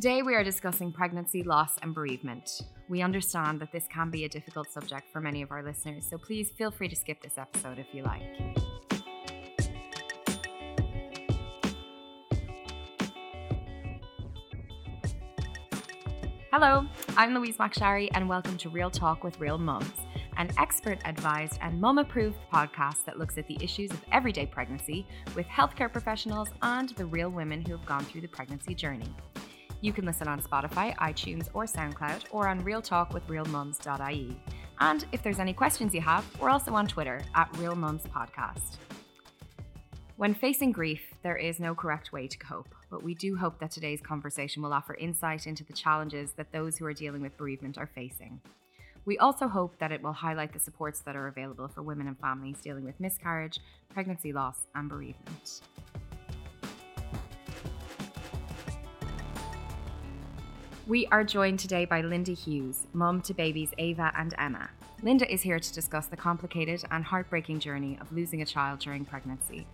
Today, we are discussing pregnancy, loss, and bereavement. We understand that this can be a difficult subject for many of our listeners, so please feel free to skip this episode if you like. Hello, I'm Louise McSharry, and welcome to Real Talk with Real Mums, an expert advised and mum approved podcast that looks at the issues of everyday pregnancy with healthcare professionals and the real women who have gone through the pregnancy journey. You can listen on Spotify, iTunes, or SoundCloud, or on realtalkwithrealmums.ie. And if there's any questions you have, we're also on Twitter at Real Mums Podcast. When facing grief, there is no correct way to cope, but we do hope that today's conversation will offer insight into the challenges that those who are dealing with bereavement are facing. We also hope that it will highlight the supports that are available for women and families dealing with miscarriage, pregnancy loss, and bereavement. We are joined today by Linda Hughes, mum to babies Aobha and Emma. Linda is here to discuss the complicated and heartbreaking journey of losing a child during pregnancy.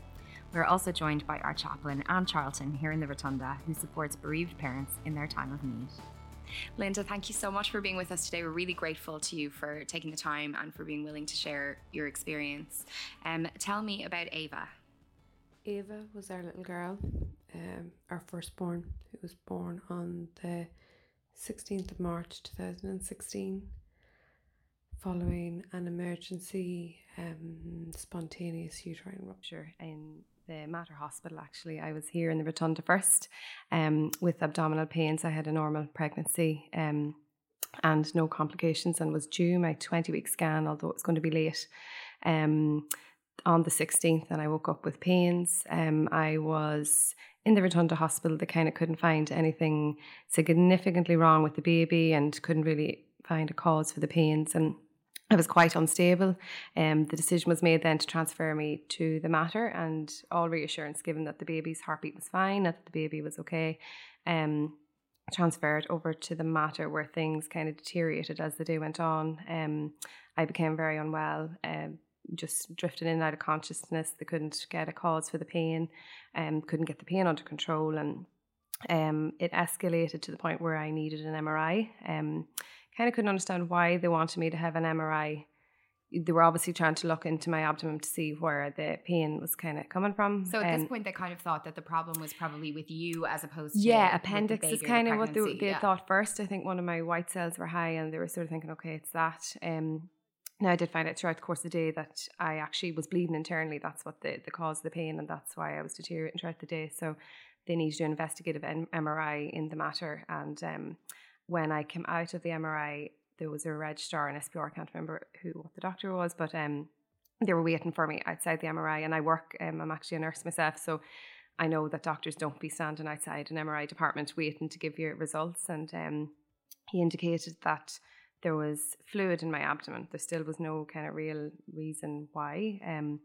We're also joined by our chaplain, Anne Charlton, here in the Rotunda, who supports bereaved parents in their time of need. Linda, thank you so much for being with us today. We're really grateful to you for taking the time and for being willing to share your experience. Um, tell me about Aobha. Aobha was our little girl, um, our firstborn, who was born on the 16th of March 2016 following an emergency um, spontaneous uterine rupture in the Mater Hospital. Actually, I was here in the Rotunda first um, with abdominal pains. I had a normal pregnancy um, and no complications, and was due my 20 week scan, although it was going to be late. Um, on the 16th, and I woke up with pains. Um, I was in the Rotunda Hospital, they kind of couldn't find anything significantly wrong with the baby and couldn't really find a cause for the pains. And I was quite unstable. Um, the decision was made then to transfer me to the Mater, and all reassurance given that the baby's heartbeat was fine, that the baby was okay. Um, transferred over to the Mater where things kind of deteriorated as the day went on. Um, I became very unwell. Um, just drifting in and out of consciousness. They couldn't get a cause for the pain, and um, couldn't get the pain under control, and um, it escalated to the point where I needed an MRI. Um, kind of couldn't understand why they wanted me to have an MRI. They were obviously trying to look into my abdomen to see where the pain was kind of coming from. So at um, this point, they kind of thought that the problem was probably with you as opposed to yeah, appendix is kind of what they, they yeah. thought first. I think one of my white cells were high, and they were sort of thinking, okay, it's that. Um, now, I did find out throughout the course of the day that I actually was bleeding internally. That's what the, the cause of the pain, and that's why I was deteriorating throughout the day. So they needed an investigative MRI in the Mater. And um, when I came out of the MRI, there was a registrar and SPR. I can't remember who what the doctor was, but um, they were waiting for me outside the MRI. And I work. Um, I'm actually a nurse myself, so I know that doctors don't be standing outside an MRI department waiting to give you results. And um, he indicated that there was fluid in my abdomen. There still was no kind of real reason why. Um,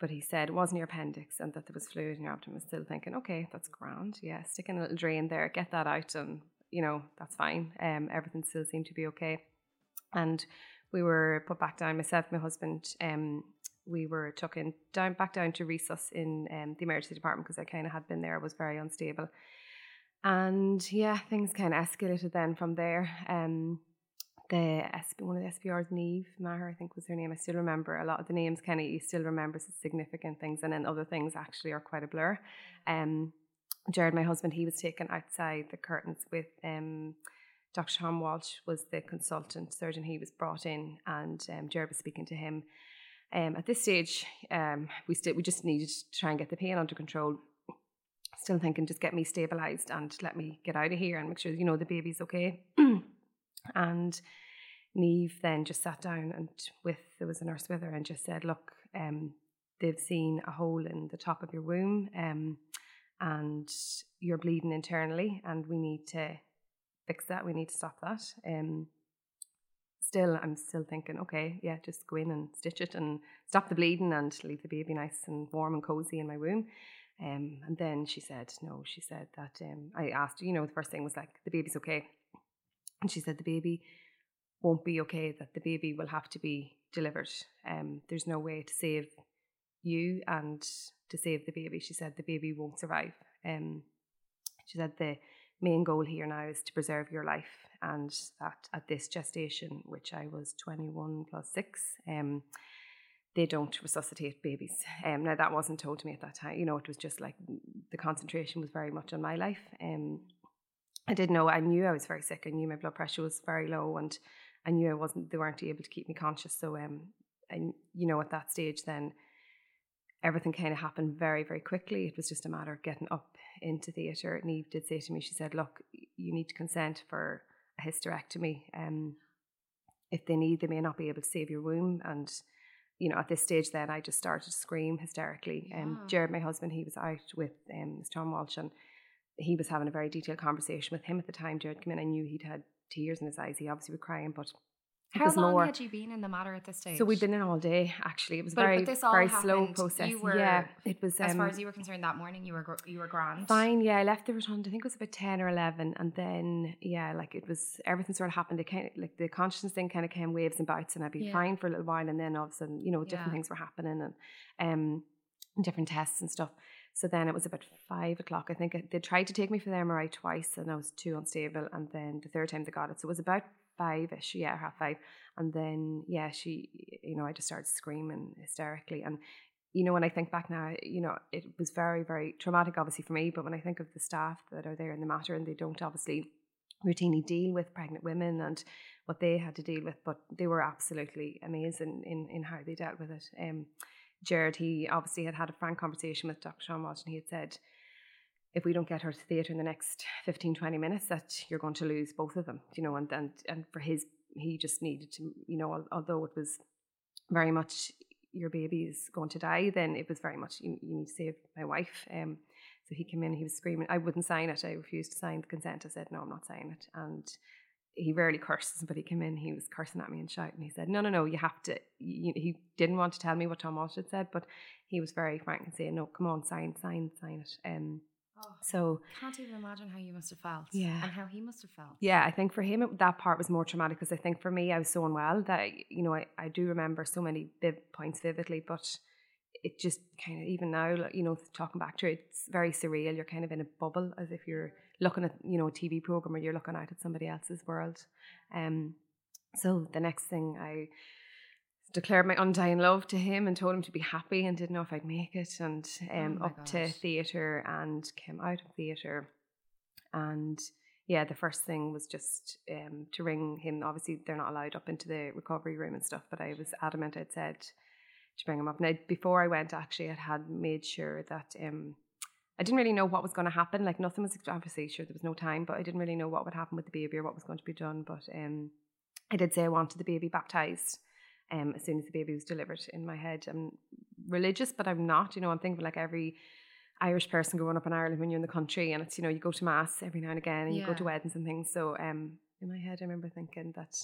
but he said it wasn't your appendix and that there was fluid in your abdomen. Still thinking, okay, that's grand. Yeah, sticking a little drain there, get that out, and you know that's fine. Um, everything still seemed to be okay. And we were put back down. Myself, my husband, um, we were taken down back down to resus in um, the emergency department because I kind of had been there. I was very unstable, and yeah, things kind of escalated then from there. Um, the SP, one of the SPRs, Neve Maher, I think was her name. I still remember a lot of the names. Kind of you still remember significant things, and then other things actually are quite a blur. Um, Jared, my husband, he was taken outside the curtains with um, Dr. Tom Walsh was the consultant surgeon. He was brought in, and um, Jared was speaking to him. Um, at this stage, um, we still we just needed to try and get the pain under control. Still thinking, just get me stabilized and let me get out of here and make sure you know the baby's okay. And Neve then just sat down and with there was a nurse with her and just said, "Look, um, they've seen a hole in the top of your womb, um, and you're bleeding internally, and we need to fix that. We need to stop that." Um, still, I'm still thinking, okay, yeah, just go in and stitch it and stop the bleeding and leave the baby nice and warm and cozy in my womb. Um, and then she said, no, she said that um, I asked, you know, the first thing was like, the baby's okay. And she said the baby won't be okay, that the baby will have to be delivered. Um, there's no way to save you and to save the baby. She said the baby won't survive. Um, she said the main goal here now is to preserve your life, and that at this gestation, which I was 21 plus six, um, they don't resuscitate babies. Um, now that wasn't told to me at that time. You know, it was just like the concentration was very much on my life. Um, I didn't know. I knew I was very sick. I knew my blood pressure was very low, and I knew I wasn't. They weren't able to keep me conscious. So, um, and you know, at that stage, then everything kind of happened very, very quickly. It was just a matter of getting up into theatre. Neve did say to me, she said, "Look, you need to consent for a hysterectomy. Um, if they need, they may not be able to save your womb." And you know, at this stage, then I just started to scream hysterically. And um, Jared, my husband, he was out with um, Tom Walsh, and he was having a very detailed conversation with him at the time. Jared came in, I knew he'd had tears in his eyes. He obviously was crying, but how long more, had you been in the Mater at this stage? So we'd been in all day. Actually, it was but, very but very slow process. Were, yeah, it was. Um, as far um, as you were concerned, that morning you were you were grand. Fine. Yeah, I left the rotunda. I think it was about ten or eleven, and then yeah, like it was everything sort of happened. It kind of like the consciousness thing kind of came waves and bouts, and I'd be yeah. fine for a little while, and then all of a sudden, you know, different yeah. things were happening, and um, different tests and stuff. So then it was about five o'clock. I think they tried to take me for the MRI twice, and I was too unstable. And then the third time they got it, so it was about five ish, yeah, half five. And then yeah, she, you know, I just started screaming hysterically. And you know, when I think back now, you know, it was very, very traumatic, obviously for me. But when I think of the staff that are there in the Mater, and they don't obviously routinely deal with pregnant women and what they had to deal with, but they were absolutely amazing in in how they dealt with it. Um, Jared, he obviously had had a frank conversation with Dr. Sean Walsh and he had said, if we don't get her to theatre in the next 15, 20 minutes, that you're going to lose both of them, you know, and, and, and for his, he just needed to, you know, although it was very much your baby is going to die, then it was very much, you, you need to save my wife. Um, so he came in, he was screaming, I wouldn't sign it. I refused to sign the consent. I said, no, I'm not signing it. And he rarely curses, but he came in, he was cursing at me and shouting. He said, No, no, no, you have to. You, he didn't want to tell me what Tom Walsh had said, but he was very frank and saying, No, come on, sign, sign, sign it. Um, oh, so can't even imagine how you must have felt. Yeah. And how he must have felt. Yeah, I think for him, it, that part was more traumatic because I think for me, I was so unwell that, you know, I, I do remember so many big points vividly, but it just kind of, even now, you know, talking back to it, it's very surreal. You're kind of in a bubble as if you're looking at you know a TV program or you're looking out at somebody else's world. Um, so the next thing I declared my undying love to him and told him to be happy and didn't know if I'd make it and um, oh up gosh. to theatre and came out of theatre and yeah the first thing was just um, to ring him obviously they're not allowed up into the recovery room and stuff but I was adamant I'd said to bring him up now before I went actually I had made sure that um, I didn't really know what was going to happen. Like nothing was obviously sure there was no time, but I didn't really know what would happen with the baby or what was going to be done. But um, I did say I wanted the baby baptized. Um, as soon as the baby was delivered in my head, I'm religious, but I'm not. You know, I'm thinking like every Irish person growing up in Ireland when you're in the country, and it's you know you go to mass every now and again, and yeah. you go to weddings and things. So um, in my head, I remember thinking that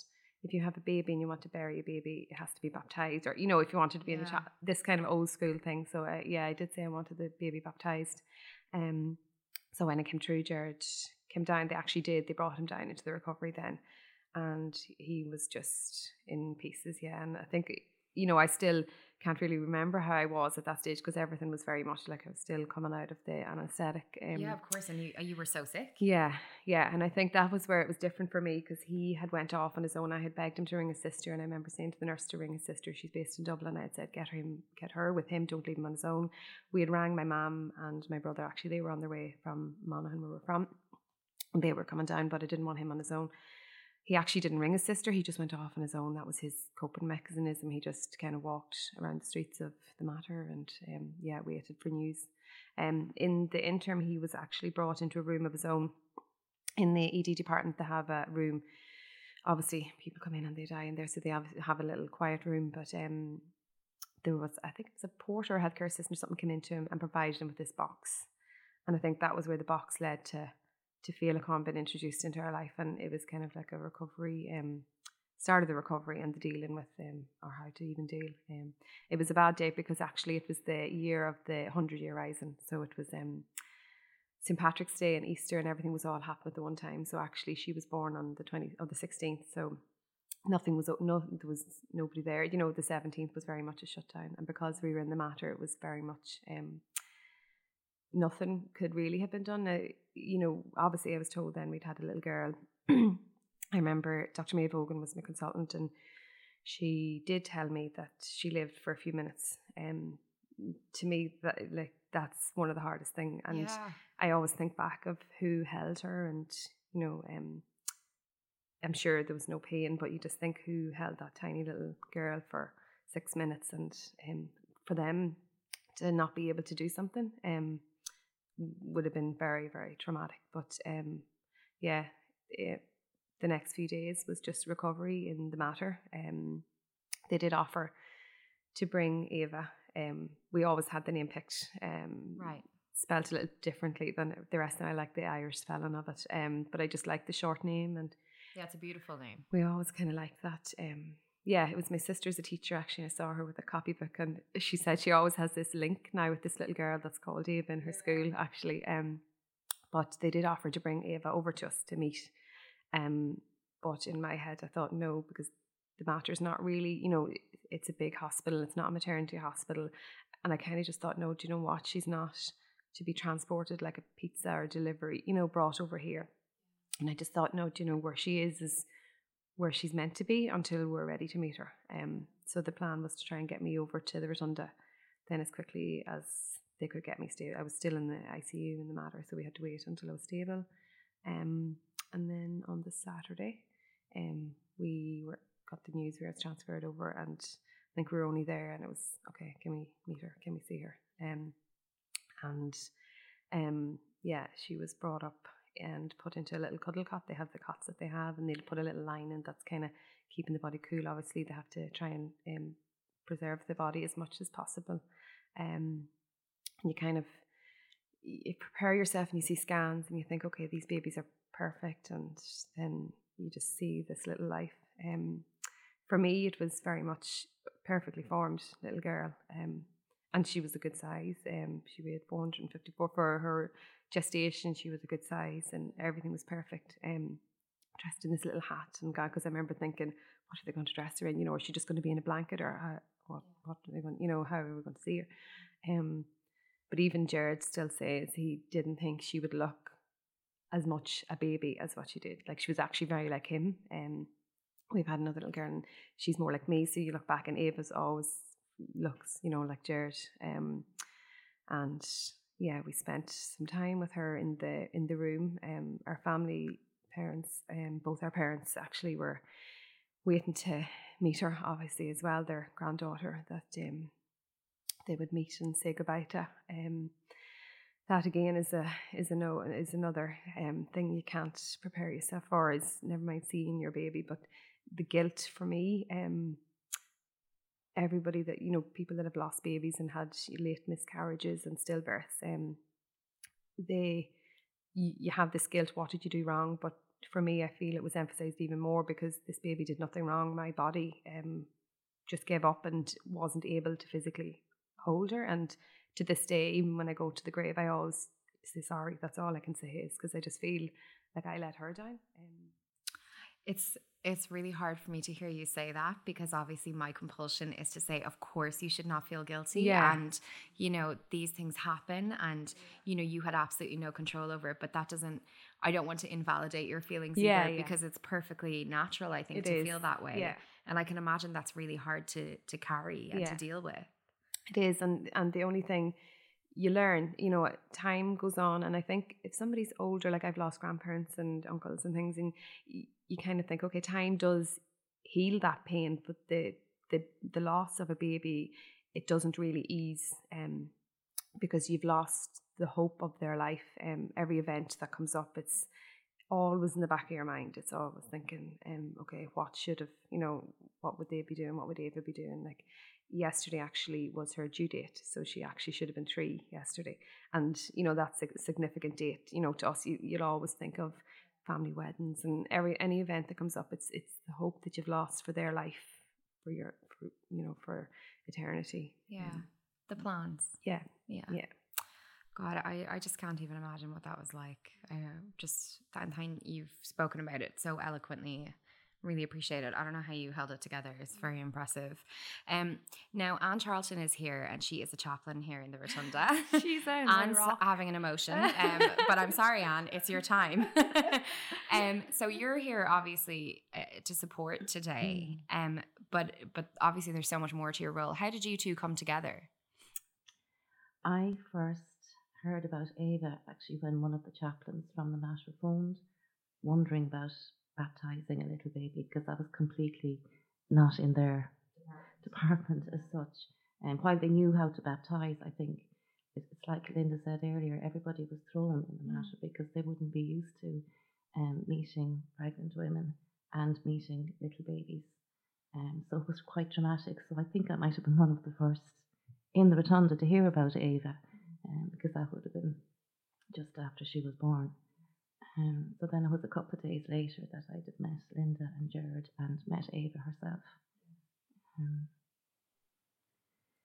if you have a baby and you want to bury a baby, it has to be baptized, or you know, if you wanted to be yeah. in the this kind of old school thing. So uh, yeah, I did say I wanted the baby baptized. Um, so when it came through, Jared came down. They actually did. They brought him down into the recovery then, and he was just in pieces. Yeah, and I think you know I still can't really remember how I was at that stage because everything was very much like I was still coming out of the anesthetic. Um, yeah, of course, and you you were so sick. Yeah, yeah, and I think that was where it was different for me because he had went off on his own. I had begged him to ring his sister, and I remember saying to the nurse to ring his sister. She's based in Dublin. I had said get him, get her with him. Don't leave him on his own. We had rang my mum and my brother. Actually, they were on their way from Monaghan, where we're from. And they were coming down, but I didn't want him on his own he actually didn't ring his sister. He just went off on his own. That was his coping mechanism. He just kind of walked around the streets of the Mater and, um, yeah, waited for news. Um, in the interim, he was actually brought into a room of his own. In the ED department, they have a room. Obviously, people come in and they die in there, so they have, have a little quiet room. But um, there was, I think it was a porter or healthcare assistant or something came into him and provided him with this box. And I think that was where the box led to to Féileacáin introduced into our life, and it was kind of like a recovery. Um, start of the recovery and the dealing with um, or how to even deal. Um, it was a bad day because actually it was the year of the hundred year rising, so it was um, St Patrick's Day and Easter and everything was all happening at the one time. So actually she was born on the twenty or the sixteenth, so nothing was no there was nobody there. You know, the seventeenth was very much a shutdown, and because we were in the Mater, it was very much um, nothing could really have been done. Now, you know, obviously I was told then we'd had a little girl. I remember Dr. Maeve Hogan was my consultant and she did tell me that she lived for a few minutes. Um, to me, that like that's one of the hardest thing, and yeah. I always think back of who held her, and you know, um, I'm sure there was no pain, but you just think who held that tiny little girl for six minutes, and um, for them to not be able to do something, um, would have been very, very traumatic. But um, yeah, it, the next few days was just recovery in the Mater. Um, they did offer to bring Aobha. Um, we always had the name picked. Um, right. Spelt a little differently than the rest, and I like the Irish spelling of it. Um, but I just like the short name, and yeah, it's a beautiful name. We always kind of like that. Um, yeah, it was my sister's a teacher actually. I saw her with a copybook, and she said she always has this link now with this little girl that's called Ava in her school actually. Um, but they did offer to bring Aobha over to us to meet um, but in my head, I thought no, because the Mater's not really, you know, it's a big hospital, it's not a maternity hospital. And I kind of just thought, no, do you know what? She's not to be transported like a pizza or delivery, you know, brought over here. And I just thought, no, do you know where she is is where she's meant to be until we're ready to meet her. Um, so the plan was to try and get me over to the rotunda then as quickly as they could get me stable. I was still in the ICU in the Mater, so we had to wait until I was stable. Um, and then on the Saturday, um, we were got the news we were transferred over, and I think we were only there, and it was okay. Can we meet her? Can we see her? Um, and um, yeah, she was brought up and put into a little cuddle cot. They have the cots that they have, and they'll put a little line in that's kind of keeping the body cool. Obviously, they have to try and um, preserve the body as much as possible. Um, and you kind of you prepare yourself and you see scans and you think, okay, these babies are perfect, and then you just see this little life. Um, for me, it was very much perfectly formed little girl, um, and she was a good size. Um, she weighed 454 for her gestation. She was a good size, and everything was perfect. Um, dressed in this little hat and God, because I remember thinking, what are they going to dress her in? You know, is she just going to be in a blanket, or how, what? What are they going? You know, how are we going to see her? Um, but even Jared still says he didn't think she would look as much a baby as what she did. Like she was actually very like him. Um, we've had another little girl, and she's more like me. So you look back, and Aobha's always looks, you know, like Jared. Um, and yeah, we spent some time with her in the in the room. Um, our family parents, um, both our parents actually were waiting to meet her, obviously as well. Their granddaughter that um, they would meet and say goodbye to. Um, that again is a is a no is another um, thing you can't prepare yourself for. Is never mind seeing your baby, but the guilt for me. Um, everybody that you know, people that have lost babies and had late miscarriages and stillbirths, um, they you, you have this guilt. What did you do wrong? But for me, I feel it was emphasized even more because this baby did nothing wrong. My body um, just gave up and wasn't able to physically hold her, and to this day, even when I go to the grave, I always say sorry. That's all I can say is because I just feel like I let her down. Um, it's it's really hard for me to hear you say that because obviously my compulsion is to say of course you should not feel guilty yeah. and you know these things happen and you know you had absolutely no control over it but that doesn't I don't want to invalidate your feelings yeah, either yeah. because it's perfectly natural I think it to is. feel that way yeah. and I can imagine that's really hard to to carry and to deal with it is, and and the only thing you learn, you know, time goes on, and I think if somebody's older, like I've lost grandparents and uncles and things, and you, kind of think, okay, time does heal that pain, but the the the loss of a baby, it doesn't really ease, um, because you've lost the hope of their life. Um, every event that comes up, it's always in the back of your mind. It's always thinking, um, okay, what should have, you know, what would they be doing? What would Aobha be doing? Like, yesterday actually was her due date so she actually should have been three yesterday and you know that's a significant date you know to us you, you'll always think of family weddings and every any event that comes up it's it's the hope that you've lost for their life for your for, you know for eternity. Yeah. Um, the plans. Yeah. Yeah. Yeah. God, I, I just can't even imagine what that was like. Uh, just that time you've spoken about it so eloquently Really appreciate it. I don't know how you held it together. It's very impressive. Um, now Anne Charlton is here, and she is a chaplain here in the Rotunda. She's Anne's having an emotion, um, but I'm sorry, Anne. It's your time. um, so you're here obviously uh, to support today. Mm. Um, but but obviously there's so much more to your role. How did you two come together? I first heard about Aobha actually when one of the chaplains from the mater phoned, wondering about baptizing a little baby because that was completely not in their department as such. And while they knew how to baptize, I think it's like Linda said earlier, everybody was thrown in the Mater because they wouldn't be used to um, meeting pregnant women and meeting little babies. Um, so it was quite dramatic. So I think I might have been one of the first in the rotunda to hear about Aobha, um, because that would have been just after she was born. Um, so then it was a couple of days later that I'd have met Linda and Jared and met Aobha herself. Um,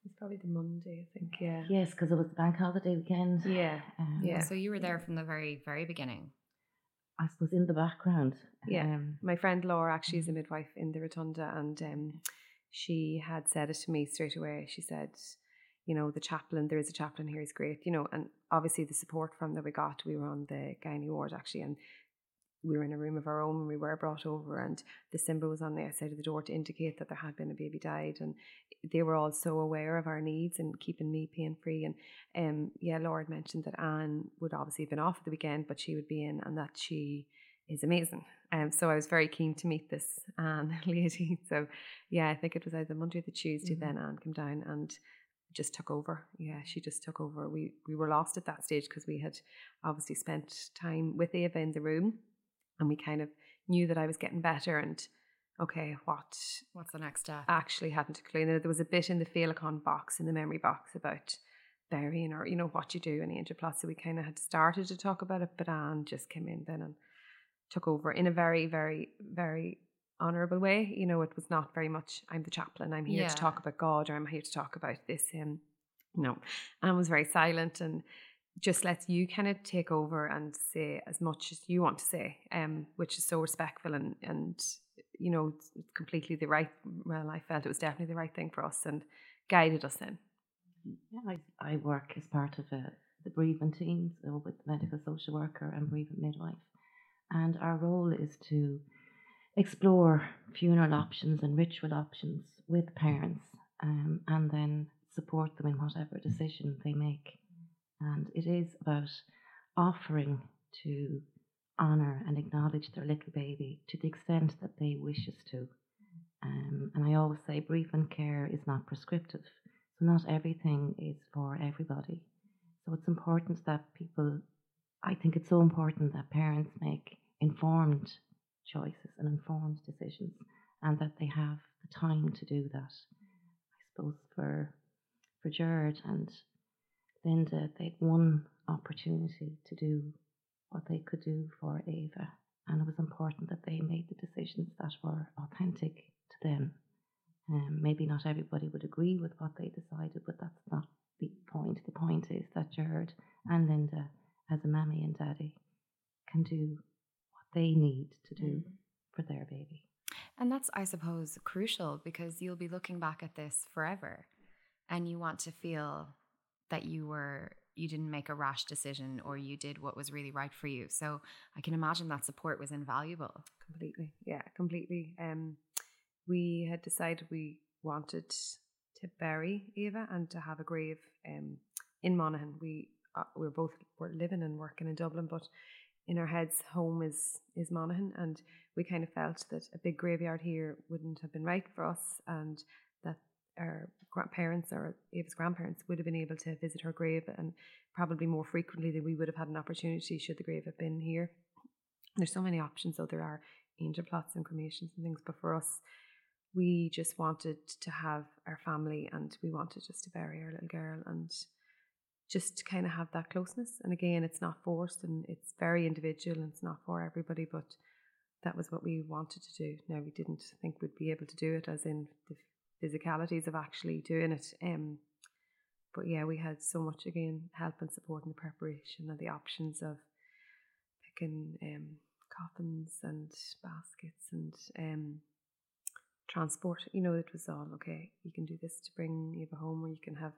it's probably the Monday, I think. Yeah. Yes, because it was the bank holiday weekend. Yeah. Um, yeah. So you were there from the very, very beginning. I suppose in the background. Yeah. Um, My friend Laura actually is a midwife in the Rotunda, and um, she had said it to me straight away. She said, you know, the chaplain, there is a chaplain here, is great, you know, and obviously the support from that we got, we were on the gynae ward actually, and we were in a room of our own when we were brought over, and the symbol was on the outside of the door to indicate that there had been a baby died, and they were all so aware of our needs and keeping me pain free. And um, yeah, Laura mentioned that Anne would obviously have been off at the weekend, but she would be in, and that she is amazing. Um, so I was very keen to meet this Anne lady. So yeah, I think it was either Monday or the Tuesday. Mm-hmm. Then Anne came down and just took over. Yeah, she just took over. We we were lost at that stage because we had obviously spent time with Aobha in the room, and we kind of knew that I was getting better. And okay, what what's the next step? Actually, hadn't a clue. There was a bit in the Féileacáin box in the memory box about burying or you know what you do in Angel So we kind of had started to talk about it, but Anne just came in then and took over in a very, very, very honorable way. You know, it was not very much, I'm the chaplain, I'm here yeah. to talk about God, or I'm here to talk about this. Um, no, Anne was very silent and just lets you kind of take over and say as much as you want to say, um, which is so respectful and, and you know, completely the right, well, I felt it was definitely the right thing for us and guided us in. Yeah, I, I work as part of a, the bereavement team, so with the medical social worker and bereavement midwife. And our role is to explore funeral options and ritual options with parents um, and then support them in whatever decision they make. And it is about offering to honour and acknowledge their little baby to the extent that they wish us to. Um, and I always say bereavement care is not prescriptive, so not everything is for everybody. So it's important that people, I think it's so important that parents make informed choices and informed decisions, and that they have the time to do that. I suppose for for Jared and Linda, they'd one opportunity to do what they could do for Aobha, and it was important that they made the decisions that were authentic to them. Um, maybe not everybody would agree with what they decided, but that's not the point. The point is that Jared and Linda, as a mammy and daddy, can do they need to do mm. for their baby. And that's, I suppose, crucial because you'll be looking back at this forever and you want to feel that you were you didn't make a rash decision or you did what was really right for you. So I can imagine that support was invaluable. Completely. Yeah, completely. Um we had decided we wanted to bury Aobha and to have a grave um in Monaghan. We uh, we were both were living and working in Dublin, but in our heads home is is Monaghan and we kind of felt that a big graveyard here wouldn't have been right for us and that our grandparents or Aobha's grandparents would have been able to visit her grave and probably more frequently than we would have had an opportunity should the grave have been here. There's so many options though there are angel plots and cremations and things but for us we just wanted to have our family and we wanted just to bury our little girl and just to kind of have that closeness. And again, it's not forced and it's very individual and it's not for everybody, but that was what we wanted to do. Now, we didn't think we'd be able to do it as in the physicalities of actually doing it. Um, but yeah, we had so much again help and support in the preparation and the options of picking um, coffins and baskets and um, transport. You know, it was all okay. You can do this to bring you home, or you can have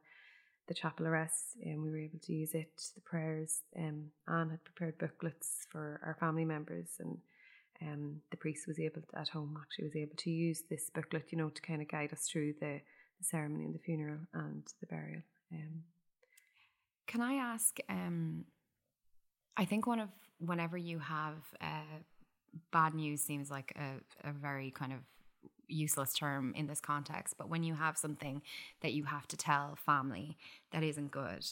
the chapel arrests, and we were able to use it. The prayers. Um, Anne had prepared booklets for our family members, and um, the priest was able to, at home actually was able to use this booklet, you know, to kind of guide us through the, the ceremony and the funeral and the burial. Um, Can I ask? Um, I think one of whenever you have uh, bad news seems like a, a very kind of useless term in this context, but when you have something that you have to tell family that isn't good,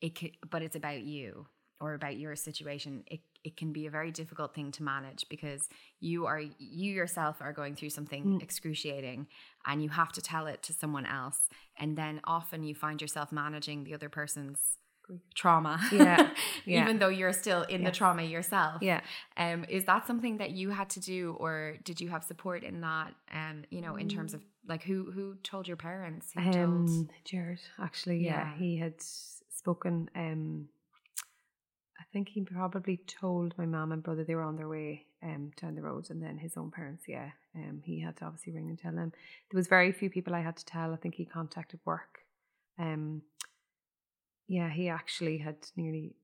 it could, but it's about you or about your situation, it it can be a very difficult thing to manage because you are you yourself are going through something mm. excruciating and you have to tell it to someone else and then often you find yourself managing the other person's trauma yeah, yeah. even though you're still in the trauma yourself yeah um is that something that you had to do or did you have support in that um you know in terms of mm. like who who told your parents who um told? jared actually yeah. yeah he had spoken um I think he probably told my mum and brother they were on their way um, down the road, and then his own parents, yeah, um, he had to obviously ring and tell them. There was very few people I had to tell. I think he contacted work. Um, yeah, he actually had nearly,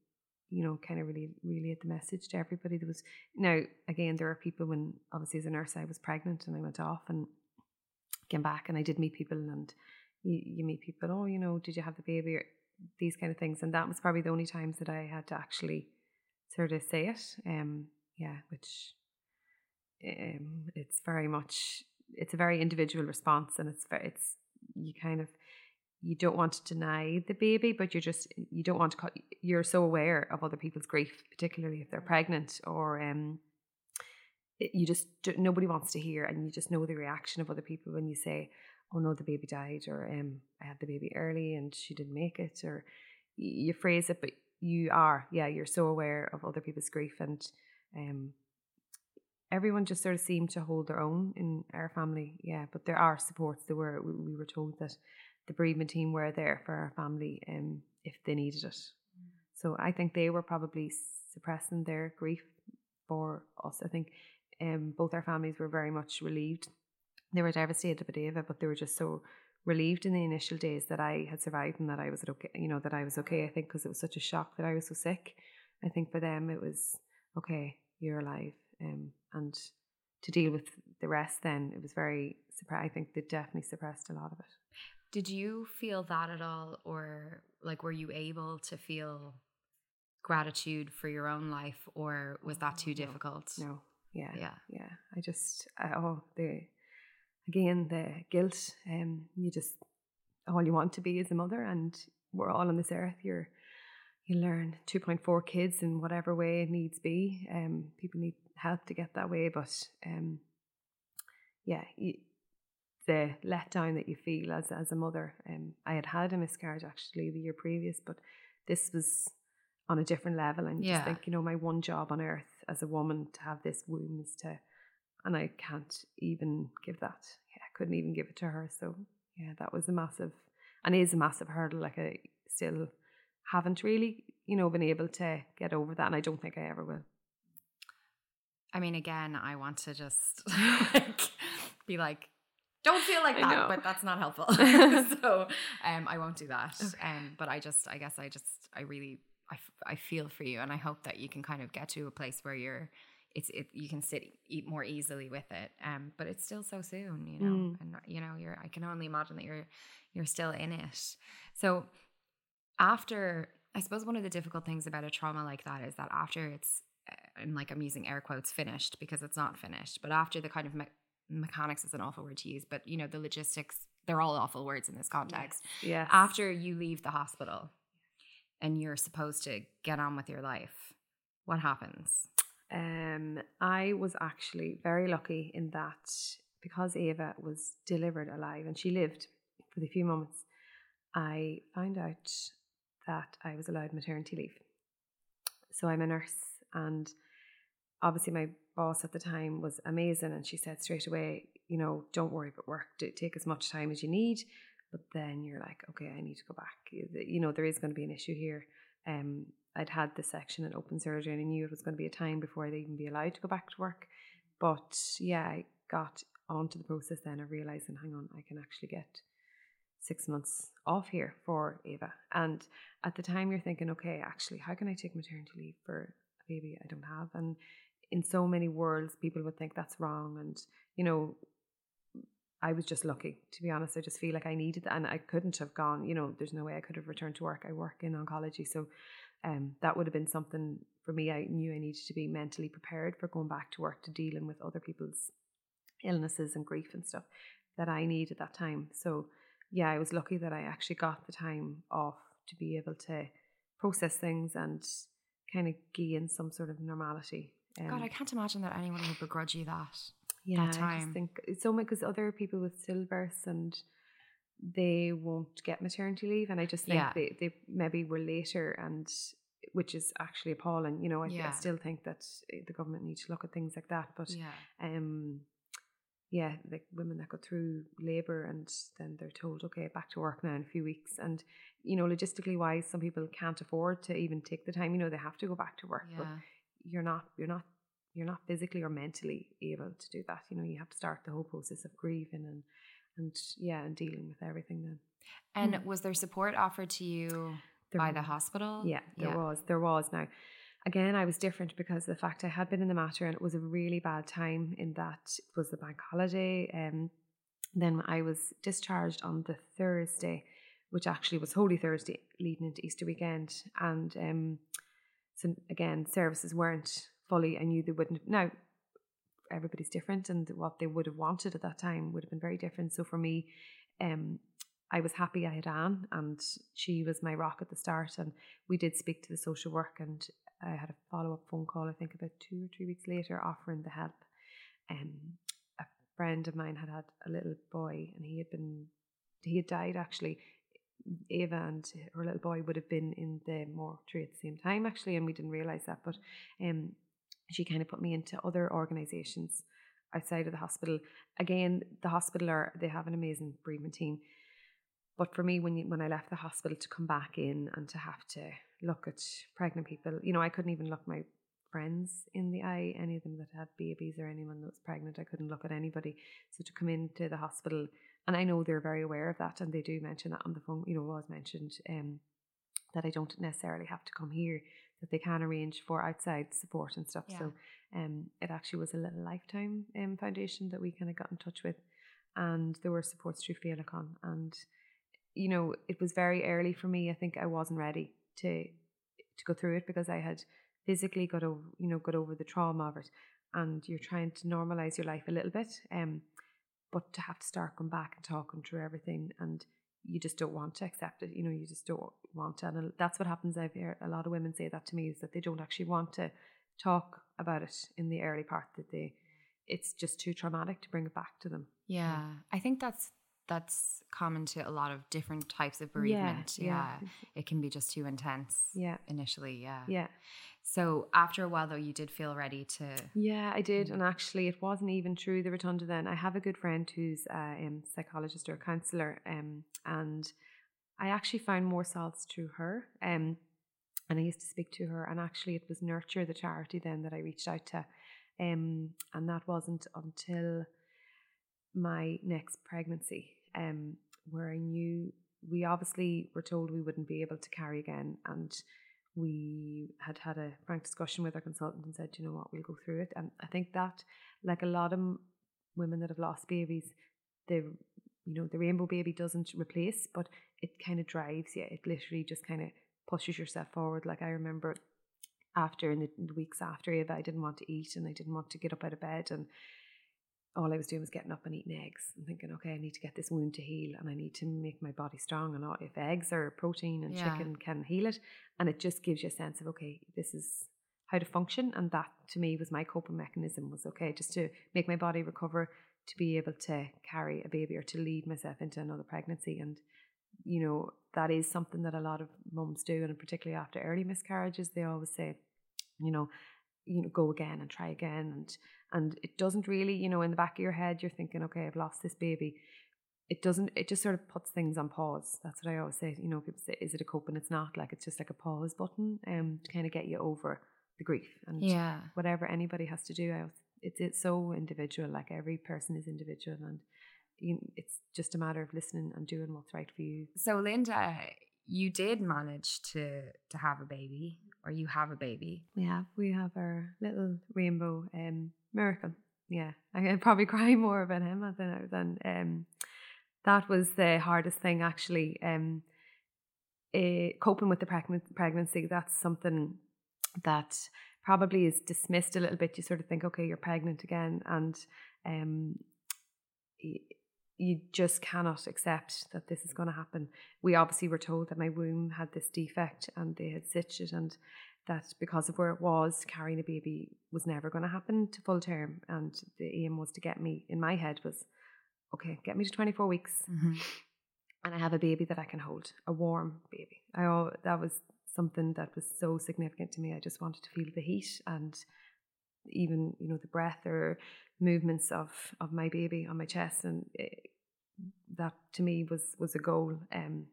you know, kind of really really relayed the message to everybody. There was now again, there are people when obviously as a nurse I was pregnant and I went off and came back, and I did meet people, and you, you meet people. Oh, you know, did you have the baby? Or, these kind of things. And that was probably the only times that I had to actually sort of say it. Um, yeah, which um, it's very much it's a very individual response, and it's very, it's you kind of you don't want to deny the baby, but you're just you don't want to. You're so aware of other people's grief, particularly if they're pregnant or um. You just nobody wants to hear, and you just know the reaction of other people when you say, oh no, the baby died, or um, I had the baby early and she didn't make it, or you phrase it, but you are, yeah, you're so aware of other people's grief, and um, everyone just sort of seemed to hold their own in our family, yeah. But there are supports. There were, we were told that the bereavement team were there for our family, um, if they needed it. So I think they were probably suppressing their grief for us. I think um, both our families were very much relieved they were devastated about Aobha, but they were just so relieved in the initial days that I had survived and that I was okay. You know that I was okay. I think because it was such a shock that I was so sick. I think for them it was okay. You're alive, um, and to deal with the rest, then it was very. I think they definitely suppressed a lot of it. Did you feel that at all, or like were you able to feel gratitude for your own life, or was that too difficult? No. Yeah. Yeah. Yeah. I just I, oh the again the guilt um you just all you want to be is a mother and we're all on this earth you're you learn 2.4 kids in whatever way it needs be um people need help to get that way but um yeah you, the letdown that you feel as as a mother um I had had a miscarriage actually the year previous but this was on a different level and yeah. just think you know my one job on earth as a woman to have this womb is to and I can't even give that. Yeah, I couldn't even give it to her. So yeah, that was a massive and is a massive hurdle. Like I still haven't really, you know, been able to get over that, and I don't think I ever will. I mean, again, I want to just like be like, don't feel like that, but that's not helpful. so um, I won't do that. Okay. Um, but I just, I guess, I just, I really, I, I feel for you, and I hope that you can kind of get to a place where you're it's it you can sit eat more easily with it um but it's still so soon you know mm. and you know you're i can only imagine that you're you're still in it so after i suppose one of the difficult things about a trauma like that is that after it's uh, and like i'm using air quotes finished because it's not finished but after the kind of me- mechanics is an awful word to use but you know the logistics they're all awful words in this context yeah yes. after you leave the hospital and you're supposed to get on with your life what happens um, I was actually very lucky in that because Aobha was delivered alive and she lived for the few moments, I found out that I was allowed maternity leave. So I'm a nurse, and obviously my boss at the time was amazing, and she said straight away, you know, don't worry about work, take as much time as you need. But then you're like, okay, I need to go back. You know, there is going to be an issue here. Um, I'd had the section in open surgery and I knew it was going to be a time before I'd even be allowed to go back to work. But yeah, I got onto the process then of realizing, hang on, I can actually get six months off here for Aobha. And at the time, you're thinking, okay, actually, how can I take maternity leave for a baby I don't have? And in so many worlds, people would think that's wrong. And, you know, I was just lucky, to be honest. I just feel like I needed that and I couldn't have gone, you know, there's no way I could have returned to work. I work in oncology. So um, that would have been something for me. I knew I needed to be mentally prepared for going back to work to dealing with other people's illnesses and grief and stuff that I need at that time. So yeah, I was lucky that I actually got the time off to be able to process things and kind of gain some sort of normality. Um, God, I can't imagine that anyone would begrudge you that. Yeah, that. I just think it's so because other people with stillbirths and they won't get maternity leave, and I just think yeah. they they maybe were later and which is actually appalling. You know, I, yeah. I, still think that eh, the government needs to look at things like that. But yeah. um, yeah, like women that go through labour and then they're told, okay, back to work now in a few weeks. And, you know, logistically wise, some people can't afford to even take the time. You know, they have to go back to work, yeah. but you're not, you're not, you're not physically or mentally able to do that. You know, you have to start the whole process of grieving and, and yeah, and dealing with everything then. And mm. was there support offered to you there by the hospital? Yeah, there yeah. was. There was. Now, again, I was different because the fact I had been in the Mater and it was a really bad time in that it was the bank holiday. Um, then I was discharged on the Thursday, which actually was Holy Thursday leading into Easter weekend. And um, so again, services weren't fully, I knew they wouldn't. Now, everybody's different and what they would have wanted at that time would have been very different. So for me, um, I was happy I had Anne and she was my rock at the start and we did speak to the social work and I had a follow up phone call, I think about two or three weeks later, offering the help. Um, a friend of mine had had a little boy, and he had been he had died actually. Aobha and her little boy would have been in the mortuary at the same time actually, and we didn't realize that. But um, she kind of put me into other organisations outside of the hospital. Again, the hospital are they have an amazing bereavement team. But for me, when you, when I left the hospital to come back in and to have to look at pregnant people. You know, I couldn't even look my friends in the eye, any of them that had babies or anyone that was pregnant. I couldn't look at anybody. So to come into the hospital, and I know they're very aware of that, and they do mention that on the phone. You know, was mentioned um, that I don't necessarily have to come here; that they can arrange for outside support and stuff. Yeah. So, um, it actually was a little lifetime um, foundation that we kind of got in touch with, and there were supports through Féileacáin, and you know, it was very early for me. I think I wasn't ready to to go through it because I had physically got over you know got over the trauma of it and you're trying to normalize your life a little bit um but to have to start going back and talking through everything and you just don't want to accept it you know you just don't want to and that's what happens I've heard a lot of women say that to me is that they don't actually want to talk about it in the early part that they it's just too traumatic to bring it back to them yeah I think that's that's common to a lot of different types of bereavement. Yeah, yeah. It can be just too intense. Yeah. Initially, yeah. Yeah. So after a while though you did feel ready to Yeah, I did. Mm. And actually it wasn't even true the rotunda then. I have a good friend who's a um, psychologist or a counsellor, um, and I actually found more solace through her. Um, and I used to speak to her and actually it was Nurture the charity then that I reached out to. Um, and that wasn't until my next pregnancy, um, where I knew we obviously were told we wouldn't be able to carry again, and we had had a frank discussion with our consultant and said, you know what, we'll go through it. And I think that, like a lot of women that have lost babies, the you know the rainbow baby doesn't replace, but it kind of drives you. It literally just kind of pushes yourself forward. Like I remember after in the, weeks after Aobha, I didn't want to eat and I didn't want to get up out of bed and all I was doing was getting up and eating eggs and thinking, okay, I need to get this wound to heal and I need to make my body strong. And all, if eggs or protein and yeah. chicken can heal it, and it just gives you a sense of, okay, this is how to function. And that to me was my coping mechanism was okay, just to make my body recover to be able to carry a baby or to lead myself into another pregnancy. And, you know, that is something that a lot of mums do. And particularly after early miscarriages, they always say, you know, you know go again and try again and and it doesn't really you know in the back of your head you're thinking okay i've lost this baby. It doesn't it just sort of puts things on pause. That's what i always say you know people say is it a cope? And it's not like it's just like a pause button um to kind of get you over the grief and yeah. whatever anybody has to do it's it's so individual like every person is individual and you, it's just a matter of listening and doing what's right for you. So linda you did manage to to have a baby or you have a baby. We have we have our little rainbow um miracle. Yeah i could probably cry more about him than than um that was the hardest thing actually um uh, coping with the pregnancy. That's something that probably is dismissed a little bit. You sort of think, okay, you're pregnant again, and um, you just cannot accept that this is going to happen. We obviously were told that my womb had this defect and they had stitched it, and that because of where it was, carrying a baby was never going to happen to full term. And the aim was to get me, in my head, was okay, get me to 24 weeks. Mm-hmm. And I have a baby that I can hold, a warm baby. I that was something that was so significant to me. I just wanted to feel the heat and even you know the breath or movements of of my baby on my chest, and it, that to me was was a goal. Um,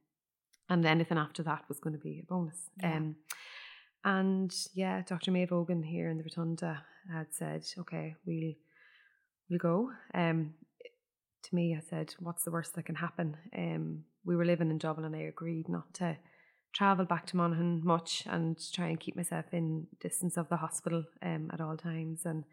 and anything after that was going to be a bonus. Yeah. Um, and yeah, Dr. Maeve Eogan here in the Rotunda had said, "Okay, we'll we'll go." Um, to me, I said, "What's the worst that can happen?" Um, we were living in Dublin, and I agreed not to travel back to Monaghan much and try and keep myself in distance of the hospital um, at all times and